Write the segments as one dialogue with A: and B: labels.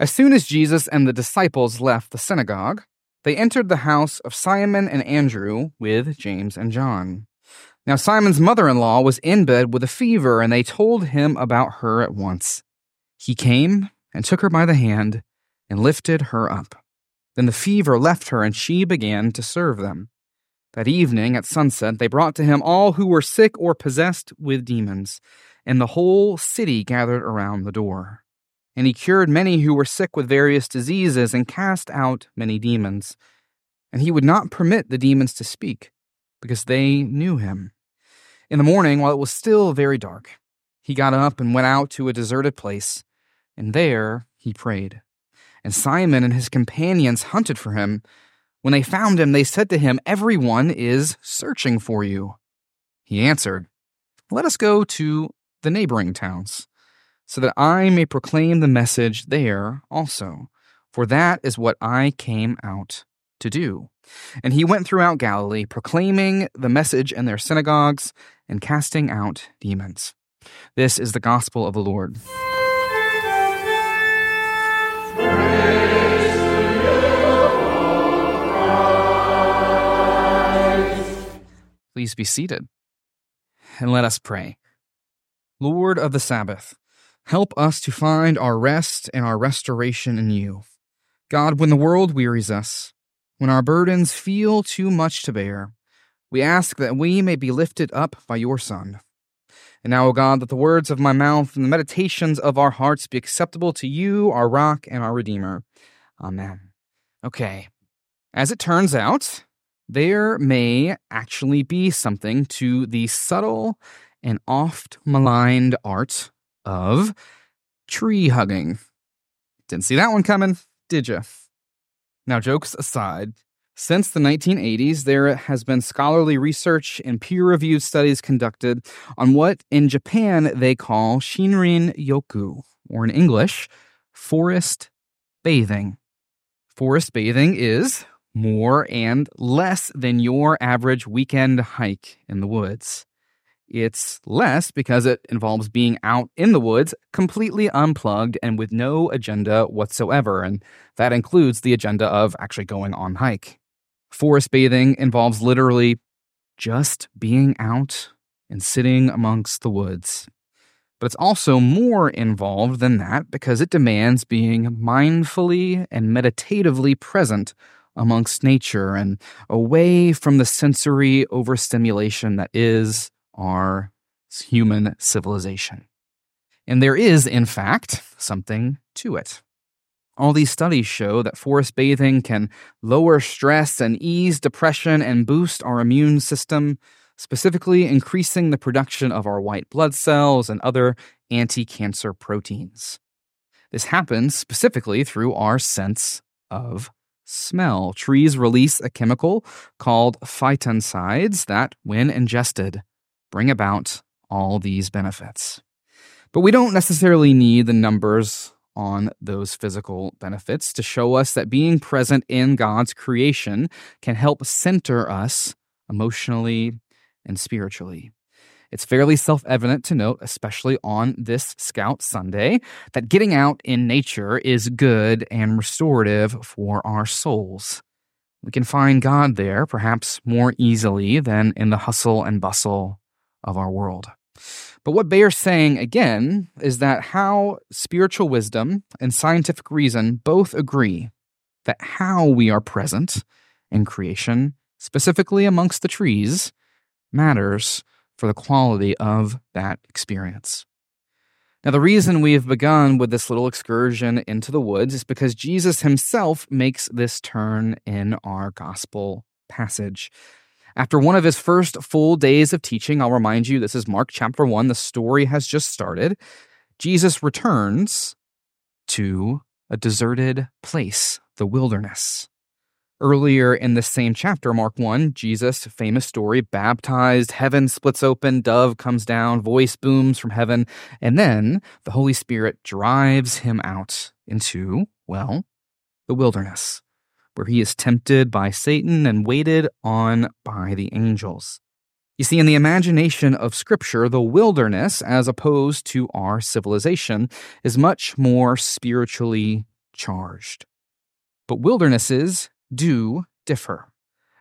A: As soon as Jesus and the disciples left the synagogue, they entered the house of Simon and Andrew with James and John. Now, Simon's mother in law was in bed with a fever, and they told him about her at once. He came and took her by the hand and lifted her up. Then the fever left her, and she began to serve them. That evening at sunset, they brought to him all who were sick or possessed with demons, and the whole city gathered around the door. And he cured many who were sick with various diseases and cast out many demons. And he would not permit the demons to speak, because they knew him. In the morning, while it was still very dark, he got up and went out to a deserted place, and there he prayed. And Simon and his companions hunted for him. When they found him, they said to him, Everyone is searching for you. He answered, Let us go to the neighboring towns, so that I may proclaim the message there also, for that is what I came out to do. And he went throughout Galilee, proclaiming the message in their synagogues and casting out demons. This is the gospel of the Lord. Please be seated. And let us pray. Lord of the Sabbath, help us to find our rest and our restoration in you. God, when the world wearies us, when our burdens feel too much to bear, we ask that we may be lifted up by your Son. And now, O God, that the words of my mouth and the meditations of our hearts be acceptable to you, our rock and our Redeemer. Amen. Okay. As it turns out, there may actually be something to the subtle and oft maligned art of tree hugging. Didn't see that one coming, did you? Now, jokes aside, since the 1980s, there has been scholarly research and peer reviewed studies conducted on what in Japan they call Shinrin Yoku, or in English, forest bathing. Forest bathing is more and less than your average weekend hike in the woods. It's less because it involves being out in the woods completely unplugged and with no agenda whatsoever, and that includes the agenda of actually going on hike. Forest bathing involves literally just being out and sitting amongst the woods. But it's also more involved than that because it demands being mindfully and meditatively present amongst nature and away from the sensory overstimulation that is our human civilization. And there is, in fact, something to it. All these studies show that forest bathing can lower stress and ease depression and boost our immune system, specifically increasing the production of our white blood cells and other anti cancer proteins. This happens specifically through our sense of smell. Trees release a chemical called phytoncides that, when ingested, bring about all these benefits. But we don't necessarily need the numbers on those physical benefits to show us that being present in God's creation can help center us emotionally and spiritually. It's fairly self evident to note, especially on this Scout Sunday, that getting out in nature is good and restorative for our souls. We can find God there perhaps more easily than in the hustle and bustle of our world. But what Bayer's saying again is that how spiritual wisdom and scientific reason both agree that how we are present in creation, specifically amongst the trees, matters for the quality of that experience. Now, the reason we've begun with this little excursion into the woods is because Jesus himself makes this turn in our gospel passage. After one of his first full days of teaching, I'll remind you this is Mark chapter 1, the story has just started. Jesus returns to a deserted place, the wilderness. Earlier in this same chapter, Mark 1, Jesus, famous story, baptized, heaven splits open, dove comes down, voice booms from heaven, and then the Holy Spirit drives him out into, well, the wilderness where he is tempted by Satan and waited on by the angels. You see, in the imagination of Scripture, the wilderness, as opposed to our civilization, is much more spiritually charged. But wildernesses do differ.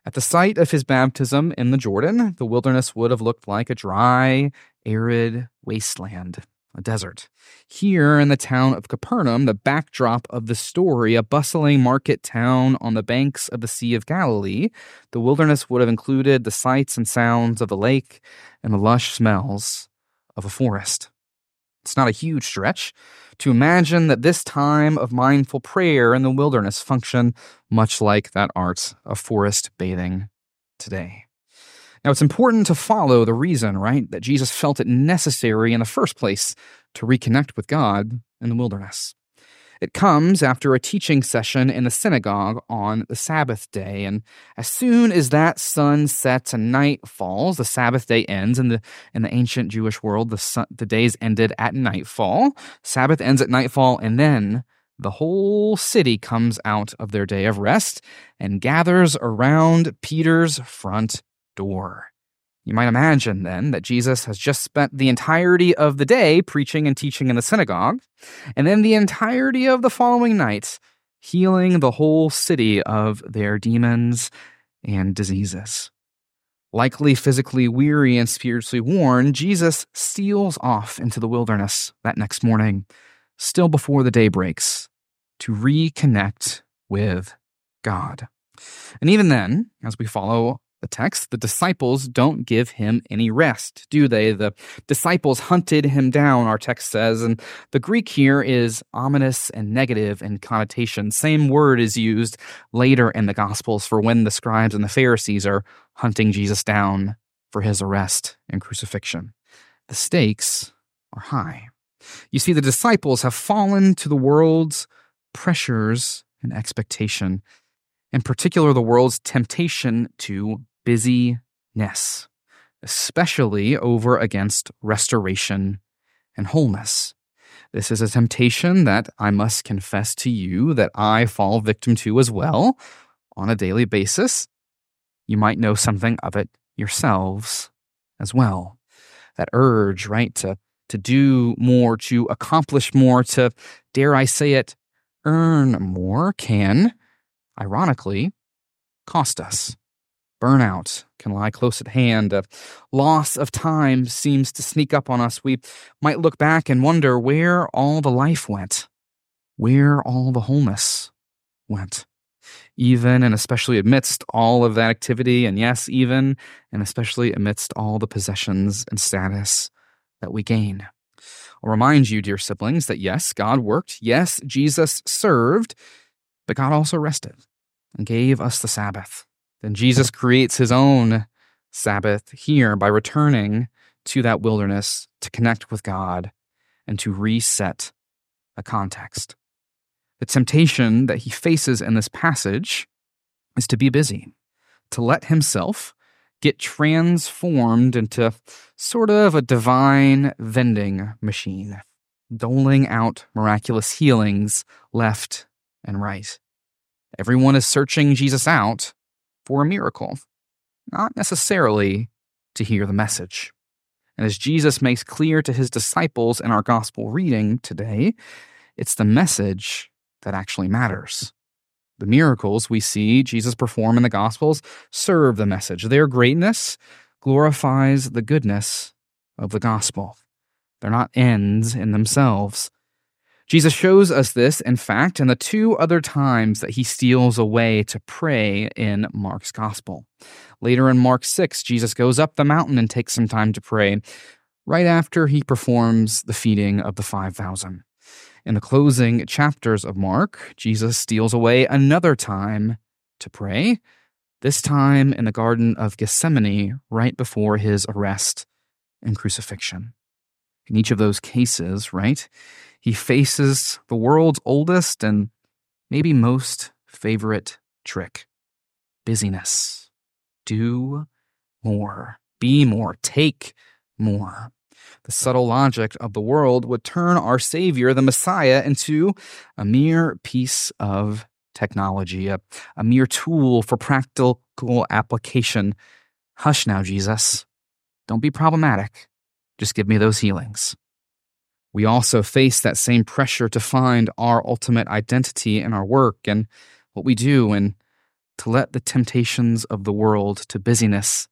A: At the site of his baptism in the Jordan, the wilderness would have looked like a dry, arid wasteland, a desert. Here in the town of Capernaum, the backdrop of the story, a bustling market town on the banks of the Sea of Galilee, the wilderness would have included the sights and sounds of the lake and the lush smells of a forest. It's not a huge stretch to imagine that this time of mindful prayer in the wilderness function much like that art of forest bathing today. Now, it's important to follow the reason, right, that Jesus felt it necessary in the first place to reconnect with God in the wilderness. It comes after a teaching session in the synagogue on the Sabbath day. And as soon as that sun sets and night falls, the Sabbath day ends. In the, in the ancient Jewish world, the, sun, the days ended at nightfall. Sabbath ends at nightfall, and then the whole city comes out of their day of rest and gathers around Peter's front door. You might imagine then that Jesus has just spent the entirety of the day preaching and teaching in the synagogue, and then the entirety of the following night healing the whole city of their demons and diseases. Likely physically weary and spiritually worn, Jesus steals off into the wilderness that next morning, still before the day breaks, to reconnect with God. And even then, as we follow the text, the disciples don't give him any rest, do they? The disciples hunted him down, our text says, and the Greek here is ominous and negative in connotation. Same word is used later in the Gospels for when the scribes and the Pharisees are hunting Jesus down for his arrest and crucifixion. The stakes are high. You see, the disciples have fallen to the world's pressures and expectation, in particular, the world's temptation to busyness, especially over against restoration and wholeness. This is a temptation that I must confess to you that I fall victim to as well on a daily basis. You might know something of it yourselves as well. That urge, right, to, to do more, to accomplish more, to, dare I say it, earn more can, ironically, cost us. Burnout can lie close at hand. A loss of time seems to sneak up on us. We might look back and wonder where all the life went, where all the wholeness went. Even and especially amidst all of that activity, and yes, even and especially amidst all the possessions and status that we gain. I'll remind you, dear siblings, that yes, God worked. Yes, Jesus served, but God also rested and gave us the Sabbath. Then Jesus creates his own Sabbath here by returning to that wilderness to connect with God and to reset the context. The temptation that he faces in this passage is to be busy, to let himself get transformed into sort of a divine vending machine, doling out miraculous healings left and right. Everyone is searching Jesus out for a miracle, not necessarily to hear the message. And as Jesus makes clear to his disciples in our gospel reading today, it's the message that actually matters. The miracles we see Jesus perform in the gospels serve the message. Their greatness glorifies the goodness of the gospel. They're not ends in themselves, Jesus shows us this, in fact, in the two other times that he steals away to pray in Mark's gospel. Later in Mark 6, Jesus goes up the mountain and takes some time to pray, right after he performs the feeding of the 5,000. In the closing chapters of Mark, Jesus steals away another time to pray, this time in the Garden of Gethsemane, right before his arrest and crucifixion. In each of those cases, right, he faces the world's oldest and maybe most favorite trick busyness. Do more, be more, take more. The subtle logic of the world would turn our Savior, the Messiah, into a mere piece of technology, a, a mere tool for practical application. Hush now, Jesus. Don't be problematic. Just give me those healings. We also face that same pressure to find our ultimate identity in our work and what we do, and to let the temptations of the world to busyness,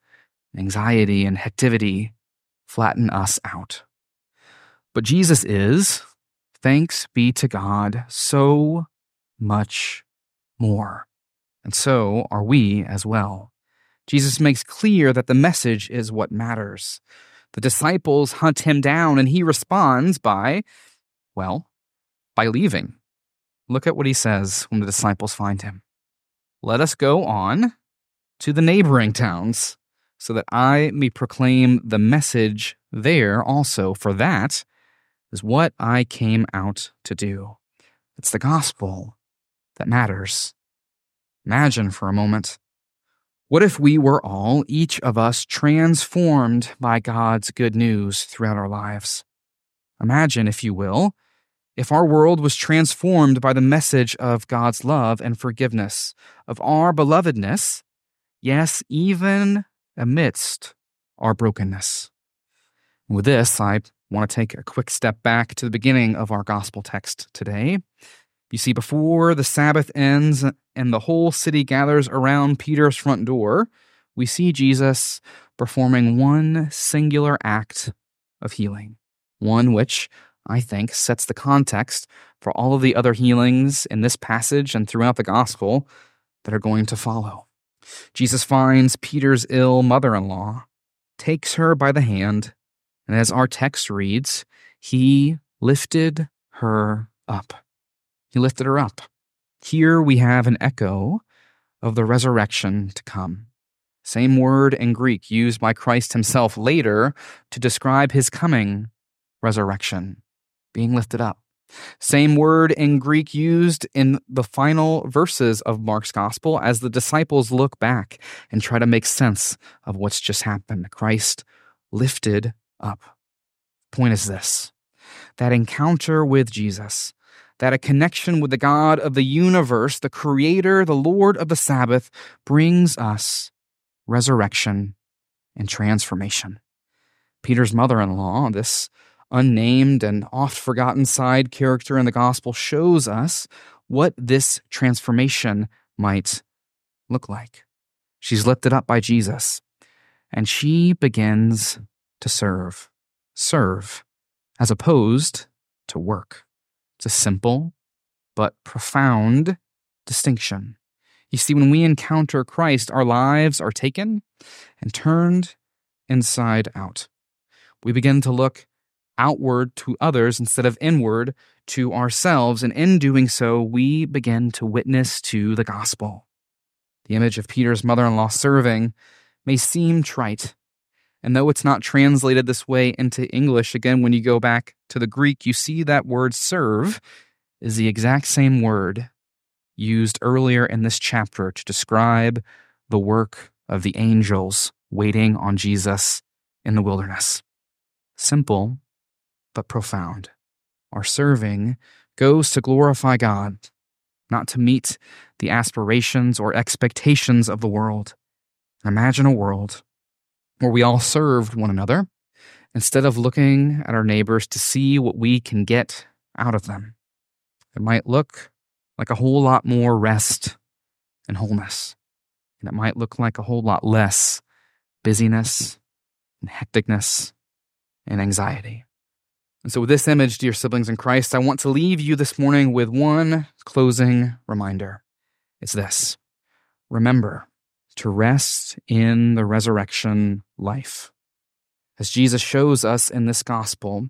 A: anxiety, and hectivity flatten us out. But Jesus is, thanks be to God, so much more. And so are we as well. Jesus makes clear that the message is what matters. The disciples hunt him down, and he responds by, well, by leaving. Look at what he says when the disciples find him. Let us go on to the neighboring towns, so that I may proclaim the message there also, for that is what I came out to do. It's the gospel that matters. Imagine for a moment what if we were all, each of us, transformed by God's good news throughout our lives? Imagine, if you will, if our world was transformed by the message of God's love and forgiveness, of our belovedness, yes, even amidst our brokenness. With this, I want to take a quick step back to the beginning of our gospel text today you see, before the Sabbath ends and the whole city gathers around Peter's front door, we see Jesus performing one singular act of healing, one which I think sets the context for all of the other healings in this passage and throughout the gospel that are going to follow. Jesus finds Peter's ill mother in law, takes her by the hand, and as our text reads, he lifted her up. He lifted her up. Here we have an echo of the resurrection to come. Same word in Greek used by Christ himself later to describe his coming resurrection, being lifted up. Same word in Greek used in the final verses of Mark's gospel as the disciples look back and try to make sense of what's just happened. Christ lifted up. Point is this that encounter with Jesus that a connection with the God of the universe, the Creator, the Lord of the Sabbath, brings us resurrection and transformation. Peter's mother in law, this unnamed and oft forgotten side character in the gospel, shows us what this transformation might look like. She's lifted up by Jesus, and she begins to serve. Serve, as opposed to work. It's a simple but profound distinction. You see, when we encounter Christ, our lives are taken and turned inside out. We begin to look outward to others instead of inward to ourselves, and in doing so, we begin to witness to the gospel. The image of Peter's mother in law serving may seem trite, and though it's not translated this way into English, again, when you go back to the Greek, you see that word serve is the exact same word used earlier in this chapter to describe the work of the angels waiting on Jesus in the wilderness. Simple, but profound. Our serving goes to glorify God, not to meet the aspirations or expectations of the world. Imagine a world where we all served one another instead of looking at our neighbors to see what we can get out of them. It might look like a whole lot more rest and wholeness. And it might look like a whole lot less busyness and hecticness and anxiety. And so, with this image, dear siblings in Christ, I want to leave you this morning with one closing reminder. It's this remember, to rest in the resurrection life. As Jesus shows us in this gospel,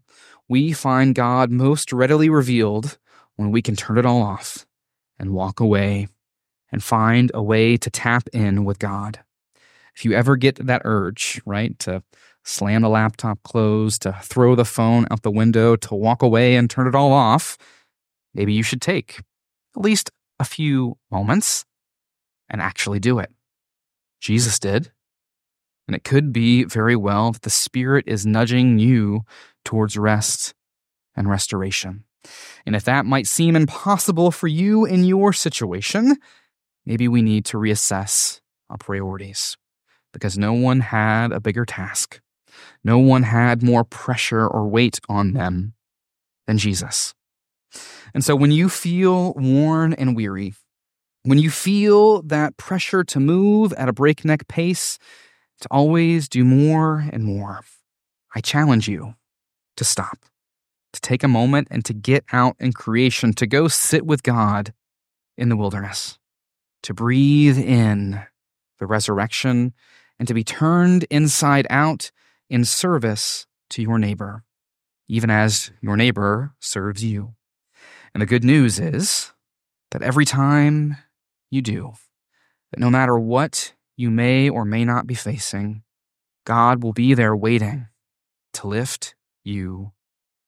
A: we find God most readily revealed when we can turn it all off and walk away and find a way to tap in with God. If you ever get that urge, right, to slam the laptop closed, to throw the phone out the window, to walk away and turn it all off, maybe you should take at least a few moments and actually do it. Jesus did. And it could be very well that the Spirit is nudging you towards rest and restoration. And if that might seem impossible for you in your situation, maybe we need to reassess our priorities because no one had a bigger task. No one had more pressure or weight on them than Jesus. And so when you feel worn and weary, when you feel that pressure to move at a breakneck pace, to always do more and more, I challenge you to stop, to take a moment and to get out in creation, to go sit with God in the wilderness, to breathe in the resurrection, and to be turned inside out in service to your neighbor, even as your neighbor serves you. And the good news is that every time you do, that no matter what you may or may not be facing, God will be there waiting to lift you